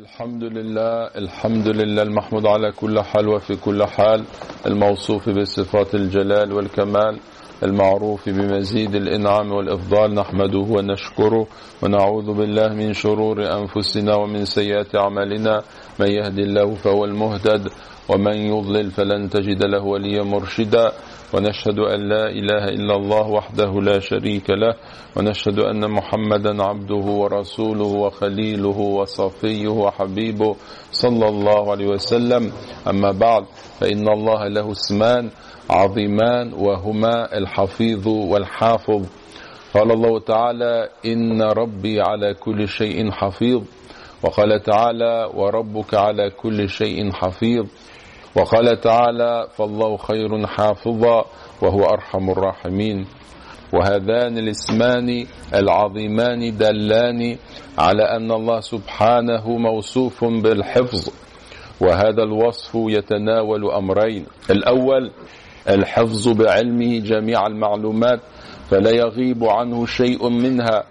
الحمد لله الحمد لله المحمود على كل حال وفي كل حال الموصوف بصفات الجلال والكمال. المعروف بمزيد الإنعام والإفضال نحمده ونشكره ونعوذ بالله من شرور أنفسنا ومن سيئات أعمالنا. من يهدي الله فهو المهتد ومن يضلل فلن تجد له وليا مرشدا. ونشهد أن لا إله إلا الله وحده لا شريك له. ونشهد أن محمدا عبده ورسوله وخليله وصفيه وحبيبه صلى الله عليه وسلم. أما بعد فإن الله له اسمان عظيمان وهما الحفيظ والحافظ. قال الله تعالى إن ربي على كل شيء حفيظ. وقال تعالى وربك على كل شيء حفيظ. وقال تعالى فالله خير حافظا وهو أرحم الراحمين. وهذان الاسمان العظيمان دلان على أن الله سبحانه موصوف بالحفظ. وهذا الوصف يتناول أمرين. الأول الحفظ بعلمه جميع المعلومات فلا يغيب عنه شيء منها.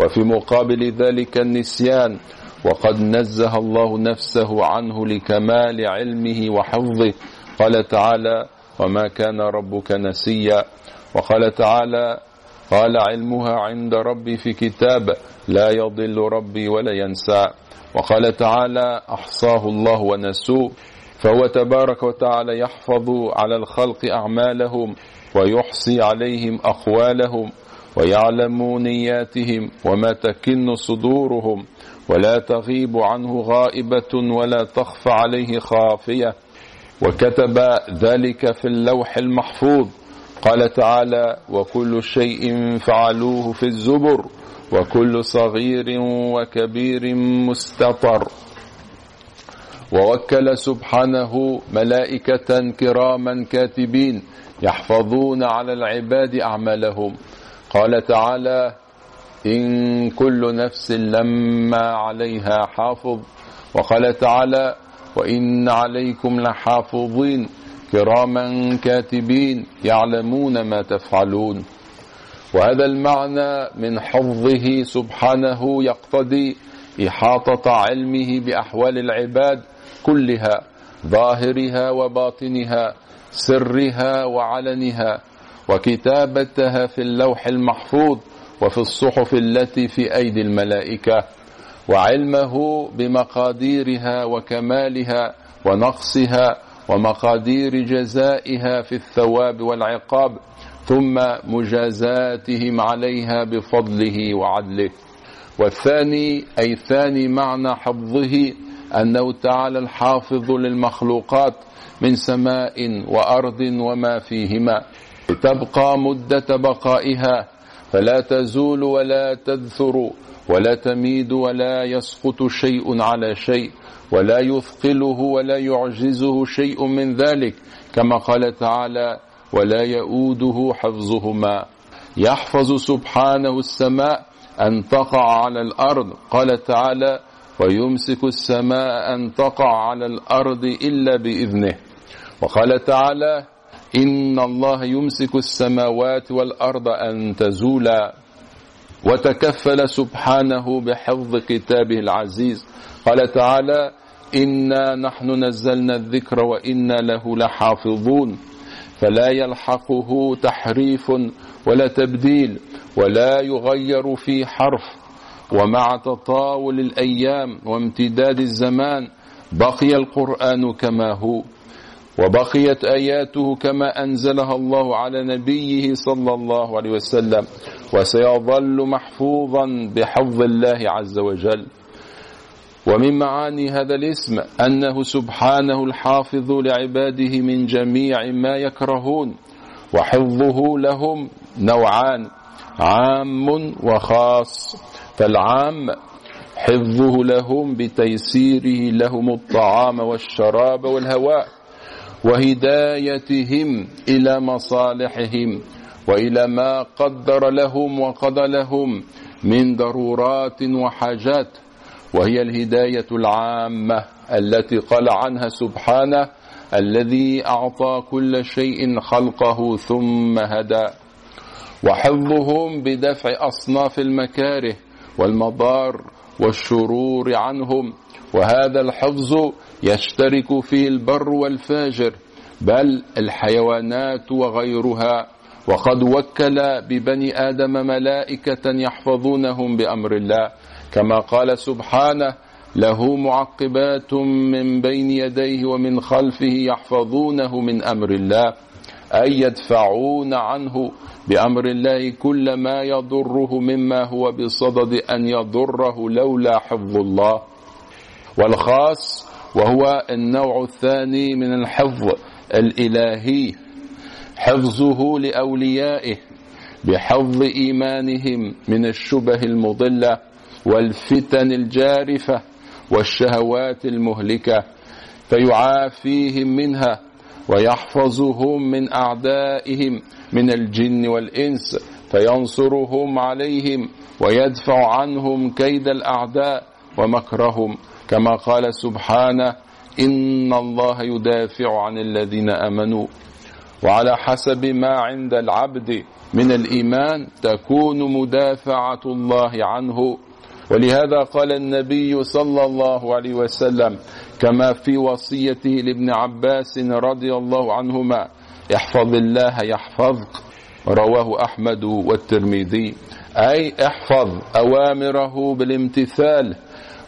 وفي مقابل ذلك النسيان وقد نزه الله نفسه عنه لكمال علمه وحفظه. قال تعالى وما كان ربك نسيا وقال تعالى قال علمها عند ربي في كتاب لا يضل ربي ولا ينسى وقال تعالى أحصاه الله ونسوه فهو تبارك وتعالى يحفظ على الخلق أعمالهم ويحصي عليهم أقوالهم ويعلم نياتهم وما تكن صدورهم ولا تغيب عنه غائبة ولا تخفى عليه خافية. وكتب ذلك في اللوح المحفوظ. قال تعالى وكل شيء فعلوه في الزبر وكل صغير وكبير مستطر. ووكل سبحانه ملائكة كراما كاتبين يحفظون على العباد أعمالهم. قال تعالى إن كل نفس لما عليها حافظ. وقال تعالى وإن عليكم لحافظين كراما كاتبين يعلمون ما تفعلون. وهذا المعنى من حفظه سبحانه يقتضي إحاطة علمه بأحوال العباد كلها ظاهرها وباطنها سرها وعلنها. وكتابتها في اللوح المحفوظ وفي الصحف التي في أيدي الملائكة. وعلمه بمقاديرها وكمالها ونقصها ومقادير جزائها في الثواب والعقاب ثم مجازاتهم عليها بفضله وعدله. والثاني أي ثاني معنى حفظه أنه تعالى الحافظ للمخلوقات من سماء وأرض وما فيهما. تبقى مدة بقائها فلا تزول ولا تدثر ولا تميد ولا يسقط شيء على شيء ولا يثقله ولا يعجزه شيء من ذلك كما قال تعالى ولا يؤوده حفظهما يحفظ سبحانه السماء أن تقع على الأرض. قال تعالى ويمسك السماء أن تقع على الأرض إلا بإذنه. وقال تعالى إن الله يمسك السماوات والأرض أن تزولا وتكفل سبحانه بحفظ كتابه العزيز. قال تعالى إنا نحن نزلنا الذكر وإنا له لحافظون. فلا يلحقه تحريف ولا تبديل ولا يغير في حرف. ومع تطاول الأيام وامتداد الزمان بقي القرآن كما هو وبقيت آياته كما أنزلها الله على نبيه صلى الله عليه وسلم وسيظل محفوظا بحفظ الله عز وجل. ومن معاني هذا الاسم أنه سبحانه الحافظ لعباده من جميع ما يكرهون وحفظه لهم نوعان. عام وخاص فالعام حفظه لهم بتيسيره لهم الطعام والشراب والهواء وهدايتهم إلى مصالحهم وإلى ما قدر لهم وقضى لهم من ضرورات وحاجات وهي الهداية العامة التي قال عنها سبحانه الذي أعطى كل شيء خلقه ثم هدى. وحفظهم بدفع أصناف المكاره والمضار والشرور عنهم. وهذا الحفظ يشترك فيه البر والفاجر بل الحيوانات وغيرها. وقد وكل ببني آدم ملائكة يحفظونهم بأمر الله. كما قال سبحانه له معقبات من بين يديه ومن خلفه يحفظونه من أمر الله. أي يدفعون عنه بأمر الله كل ما يضره مما هو بصدد أن يضره لولا حفظ الله. والخاص وهو النوع الثاني من الحفظ الإلهي حفظه لأوليائه بحفظ إيمانهم من الشبه المضلة والفتن الجارفة والشهوات المهلكة فيعافيهم منها ويحفظهم من أعدائهم من الجن والإنس فينصرهم عليهم ويدفع عنهم كيد الأعداء ومكرهم. كما قال سبحانه إن الله يدافع عن الذين أمنوا. وعلى حسب ما عند العبد من الإيمان تكون مدافعة الله عنه. ولهذا قال النبي صلى الله عليه وسلم كما في وصيته لابن عباس رضي الله عنهما احفظ الله يحفظك رواه أحمد والترمذي. أي احفظ أوامره بالامتثال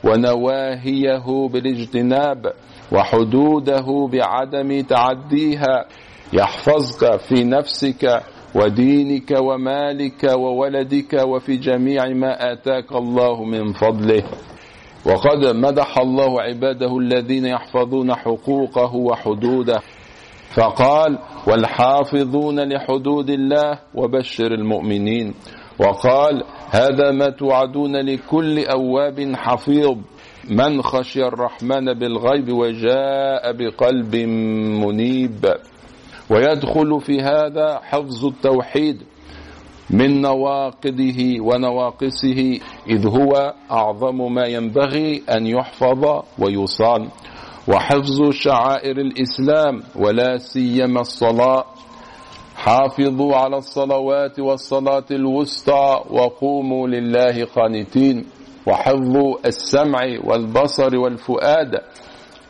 ونواهيه بالاجتناب وحدوده بعدم تعديها يحفظك في نفسك ودينك ومالك وولدك وفي جميع ما آتاك الله من فضله. وقد مدح الله عباده الذين يحفظون حقوقه وحدوده. فقال والحافظون لحدود الله وبشر المؤمنين. وقال هذا ما توعدون لكل أواب حفيظ. من خشي الرحمن بالغيب وجاء بقلب منيب. ويدخل في هذا حفظ التوحيد من نواقضه ونواقصه إذ هو أعظم ما ينبغي أن يحفظ ويصان. وحفظ شعائر الإسلام ولا سيما الصلاة. حافظوا على الصلوات والصلاة الوسطى وقوموا لله قانتين. وحفظ السمع والبصر والفؤاد.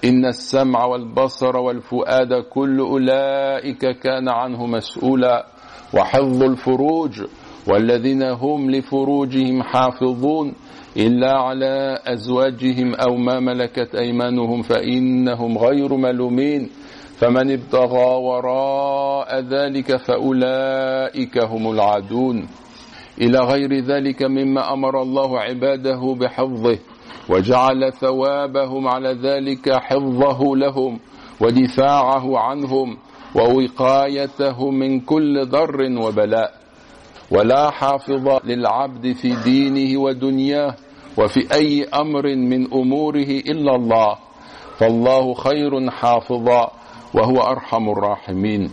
إن السمع والبصر والفؤاد كل أولئك كان عنه مسؤولا. وحفظ الفروج والذين هم لفروجهم حافظون. إلا على أزواجهم أو ما ملكت أيمانهم فإنهم غير ملومين. فمن ابتغى وراء ذلك فأولئك هم العادون. إلى غير ذلك مما أمر الله عباده بحفظه وجعل ثوابهم على ذلك حفظه لهم ودفاعه عنهم ووقايته من كل ضر وبلاء. ولا حافظ للعبد في دينه ودنياه وفي أي أمر من أموره إلا الله. فالله خير حافظا وهو أرحم الراحمين.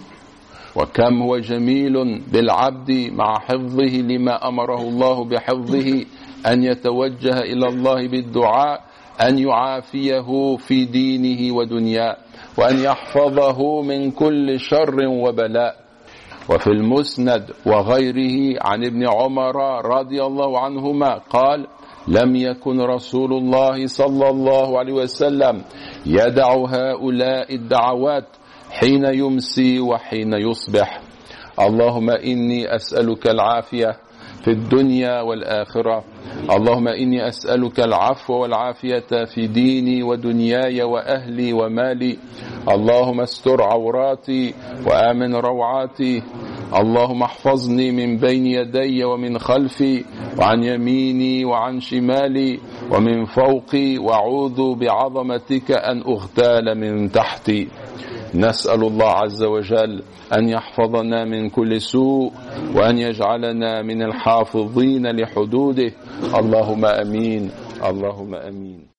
وكم هو جميل بالعبد مع حفظه لما أمره الله بحفظه أن يتوجه إلى الله بالدعاء أن يعافيه في دينه ودنياه وأن يحفظه من كل شر وبلاء. وفي المسند وغيره عن ابن عمر رضي الله عنهما قال لم يكن رسول الله صلى الله عليه وسلم يدع هؤلاء الدعوات حين يمسي وحين يصبح. اللهم إني أسألك العافية في الدنيا والآخرة. اللهم إني أسألك العفو والعافية في ديني ودنياي وأهلي ومالي. اللهم استر عوراتي وآمن روعاتي. اللهم احفظني من بين يدي ومن خلفي وعن يميني وعن شمالي ومن فوقي. وأعوذ بعظمتك أن أغتال من تحتي. نسأل الله عز وجل أن يحفظنا من كل سوء وأن يجعلنا من الحافظين لحدوده. اللهم أمين. اللهم أمين.